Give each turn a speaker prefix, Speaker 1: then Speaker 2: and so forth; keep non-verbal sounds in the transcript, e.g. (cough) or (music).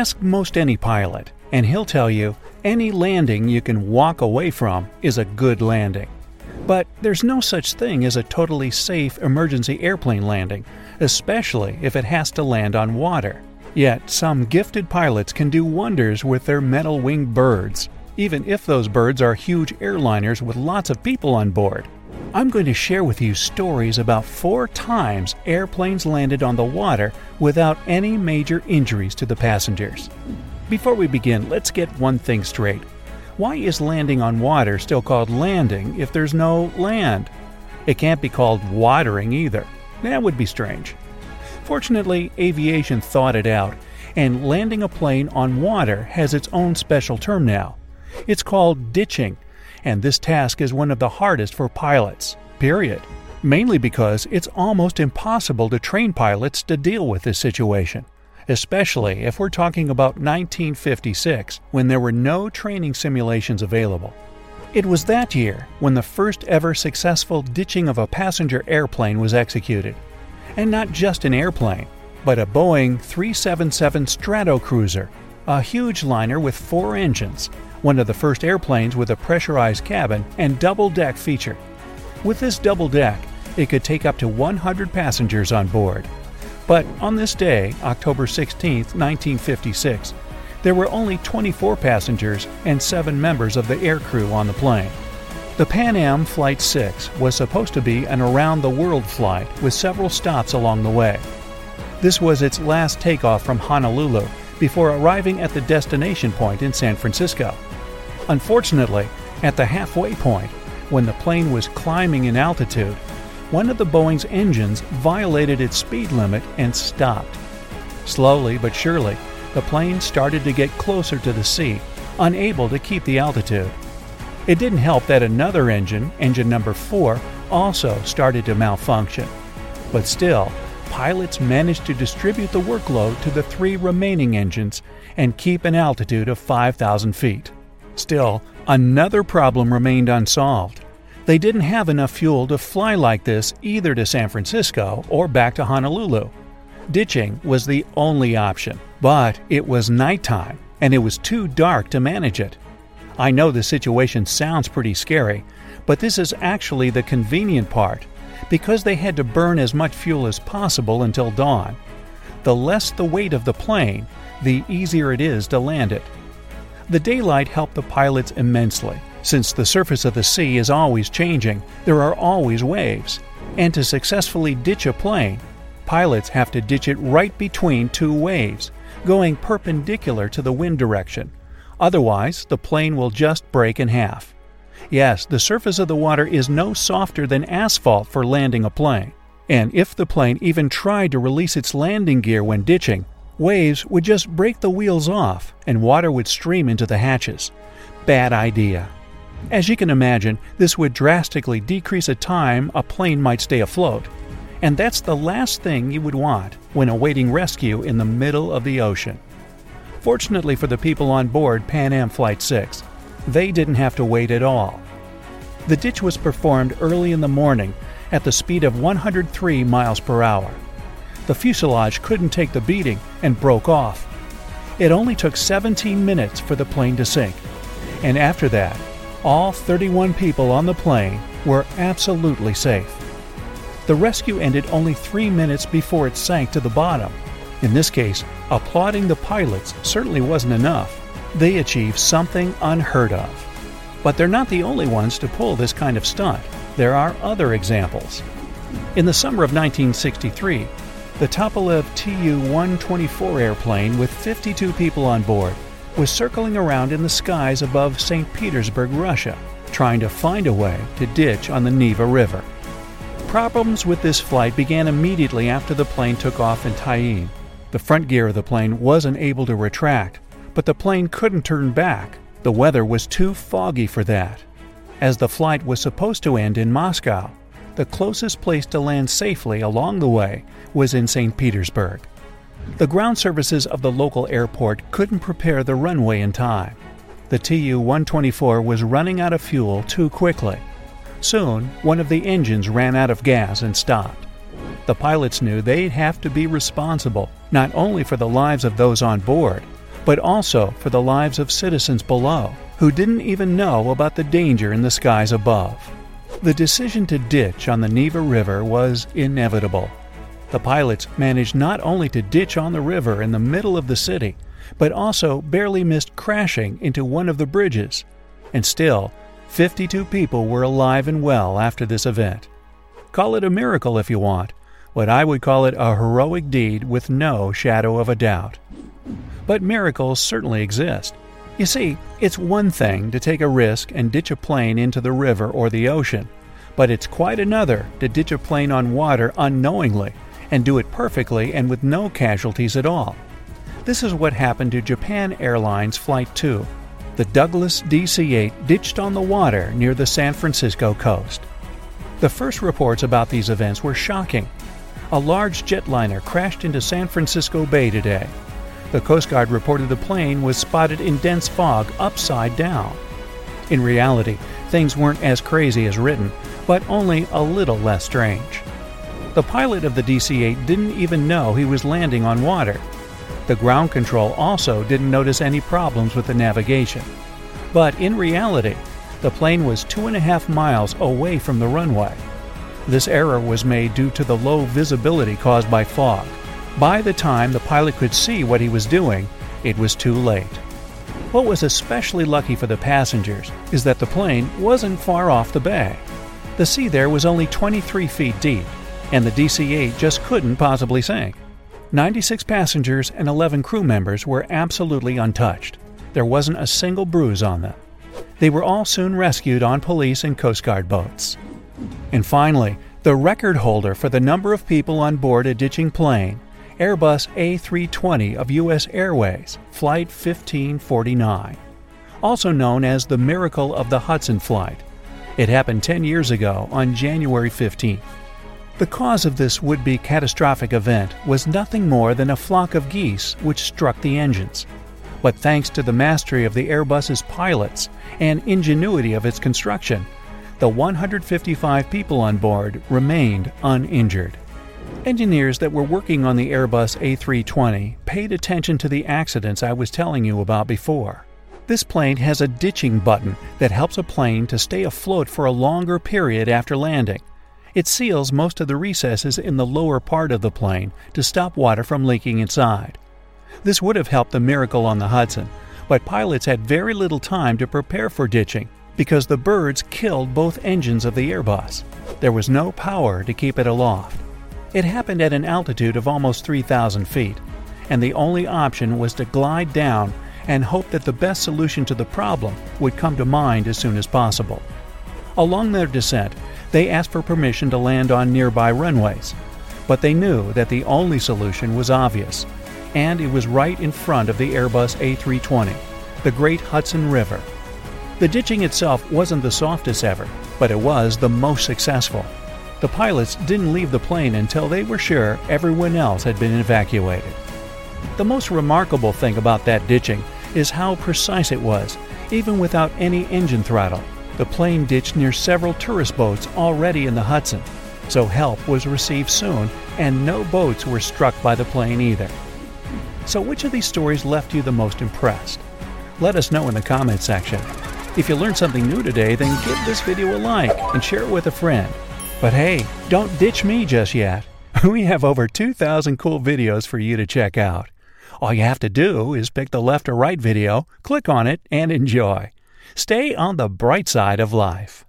Speaker 1: Ask most any pilot, and he'll tell you any landing you can walk away from is a good landing. But there's no such thing as a totally safe emergency airplane landing, especially if it has to land on water. Yet, some gifted pilots can do wonders with their metal winged birds, even if those birds are huge airliners with lots of people on board. I'm going to share with you stories about four times airplanes landed on the water without any major injuries to the passengers. Before we begin, let's get one thing straight. Why is landing on water still called landing if there's no land? It can't be called watering either. That would be strange. Fortunately, aviation thought it out, and landing a plane on water has its own special term now. It's called ditching, and this task is one of the hardest for pilots, period. Mainly because it's almost impossible to train pilots to deal with this situation, especially if we're talking about 1956 when there were no training simulations available. It was that year when the first ever successful ditching of a passenger airplane was executed and not just an airplane, but a Boeing 377 Stratocruiser, a huge liner with four engines, one of the first airplanes with a pressurized cabin and double deck feature. With this double deck, it could take up to 100 passengers on board. But on this day, October 16, 1956, there were only 24 passengers and 7 members of the air crew on the plane. The Pan Am Flight 6 was supposed to be an around the world flight with several stops along the way. This was its last takeoff from Honolulu before arriving at the destination point in San Francisco. Unfortunately, at the halfway point, when the plane was climbing in altitude, one of the Boeing's engines violated its speed limit and stopped. Slowly but surely, the plane started to get closer to the sea, unable to keep the altitude. It didn't help that another engine, engine number 4, also started to malfunction. But still, pilots managed to distribute the workload to the three remaining engines and keep an altitude of 5,000 feet. Still, another problem remained unsolved. They didn't have enough fuel to fly like this either to San Francisco or back to Honolulu. Ditching was the only option, but it was nighttime and it was too dark to manage it. I know the situation sounds pretty scary, but this is actually the convenient part because they had to burn as much fuel as possible until dawn. The less the weight of the plane, the easier it is to land it. The daylight helped the pilots immensely. Since the surface of the sea is always changing, there are always waves. And to successfully ditch a plane, pilots have to ditch it right between two waves, going perpendicular to the wind direction. Otherwise, the plane will just break in half. Yes, the surface of the water is no softer than asphalt for landing a plane. And if the plane even tried to release its landing gear when ditching, waves would just break the wheels off and water would stream into the hatches. Bad idea. As you can imagine, this would drastically decrease the time a plane might stay afloat. And that's the last thing you would want when awaiting rescue in the middle of the ocean. Fortunately for the people on board Pan Am Flight 6, they didn't have to wait at all. The ditch was performed early in the morning at the speed of 103 miles per hour. The fuselage couldn't take the beating and broke off. It only took 17 minutes for the plane to sink, and after that, all 31 people on the plane were absolutely safe. The rescue ended only three minutes before it sank to the bottom. In this case, applauding the pilots certainly wasn't enough. They achieved something unheard of. But they're not the only ones to pull this kind of stunt. There are other examples. In the summer of 1963, the Tupolev Tu 124 airplane with 52 people on board was circling around in the skies above St. Petersburg, Russia, trying to find a way to ditch on the Neva River. Problems with this flight began immediately after the plane took off in Tallinn. The front gear of the plane wasn't able to retract, but the plane couldn't turn back. The weather was too foggy for that. As the flight was supposed to end in Moscow, the closest place to land safely along the way was in St. Petersburg. The ground services of the local airport couldn't prepare the runway in time. The Tu 124 was running out of fuel too quickly. Soon, one of the engines ran out of gas and stopped. The pilots knew they'd have to be responsible not only for the lives of those on board, but also for the lives of citizens below who didn't even know about the danger in the skies above. The decision to ditch on the Neva River was inevitable. The pilots managed not only to ditch on the river in the middle of the city, but also barely missed crashing into one of the bridges. And still, 52 people were alive and well after this event. Call it a miracle if you want, but I would call it a heroic deed with no shadow of a doubt. But miracles certainly exist. You see, it's one thing to take a risk and ditch a plane into the river or the ocean, but it's quite another to ditch a plane on water unknowingly and do it perfectly and with no casualties at all. This is what happened to Japan Airlines Flight 2. The Douglas DC 8 ditched on the water near the San Francisco coast. The first reports about these events were shocking. A large jetliner crashed into San Francisco Bay today. The Coast Guard reported the plane was spotted in dense fog upside down. In reality, things weren't as crazy as written, but only a little less strange. The pilot of the DC 8 didn't even know he was landing on water. The ground control also didn't notice any problems with the navigation. But in reality, the plane was two and a half miles away from the runway. This error was made due to the low visibility caused by fog. By the time the pilot could see what he was doing, it was too late. What was especially lucky for the passengers is that the plane wasn't far off the bay. The sea there was only 23 feet deep, and the DC 8 just couldn't possibly sink. 96 passengers and 11 crew members were absolutely untouched. There wasn't a single bruise on them. They were all soon rescued on police and Coast Guard boats. And finally, the record holder for the number of people on board a ditching plane, Airbus A320 of U.S. Airways, Flight 1549, also known as the Miracle of the Hudson flight. It happened 10 years ago on January 15th. The cause of this would be catastrophic event was nothing more than a flock of geese which struck the engines. But thanks to the mastery of the Airbus's pilots and ingenuity of its construction, the 155 people on board remained uninjured. Engineers that were working on the Airbus A320 paid attention to the accidents I was telling you about before. This plane has a ditching button that helps a plane to stay afloat for a longer period after landing it seals most of the recesses in the lower part of the plane to stop water from leaking inside. This would have helped the miracle on the Hudson, but pilots had very little time to prepare for ditching because the birds killed both engines of the Airbus. There was no power to keep it aloft. It happened at an altitude of almost 3,000 feet, and the only option was to glide down and hope that the best solution to the problem would come to mind as soon as possible. Along their descent, they asked for permission to land on nearby runways. But they knew that the only solution was obvious, and it was right in front of the Airbus A320, the Great Hudson River. The ditching itself wasn't the softest ever, but it was the most successful. The pilots didn't leave the plane until they were sure everyone else had been evacuated. The most remarkable thing about that ditching is how precise it was, even without any engine throttle. The plane ditched near several tourist boats already in the Hudson, so help was received soon and no boats were struck by the plane either. So, which of these stories left you the most impressed? Let us know in the comment section. If you learned something new today, then give this video a like and share it with a friend. But hey, don't ditch me just yet. (laughs) We have over 2,000 cool videos for you to check out. All you have to do is pick the left or right video, click on it, and enjoy. Stay on the bright side of life.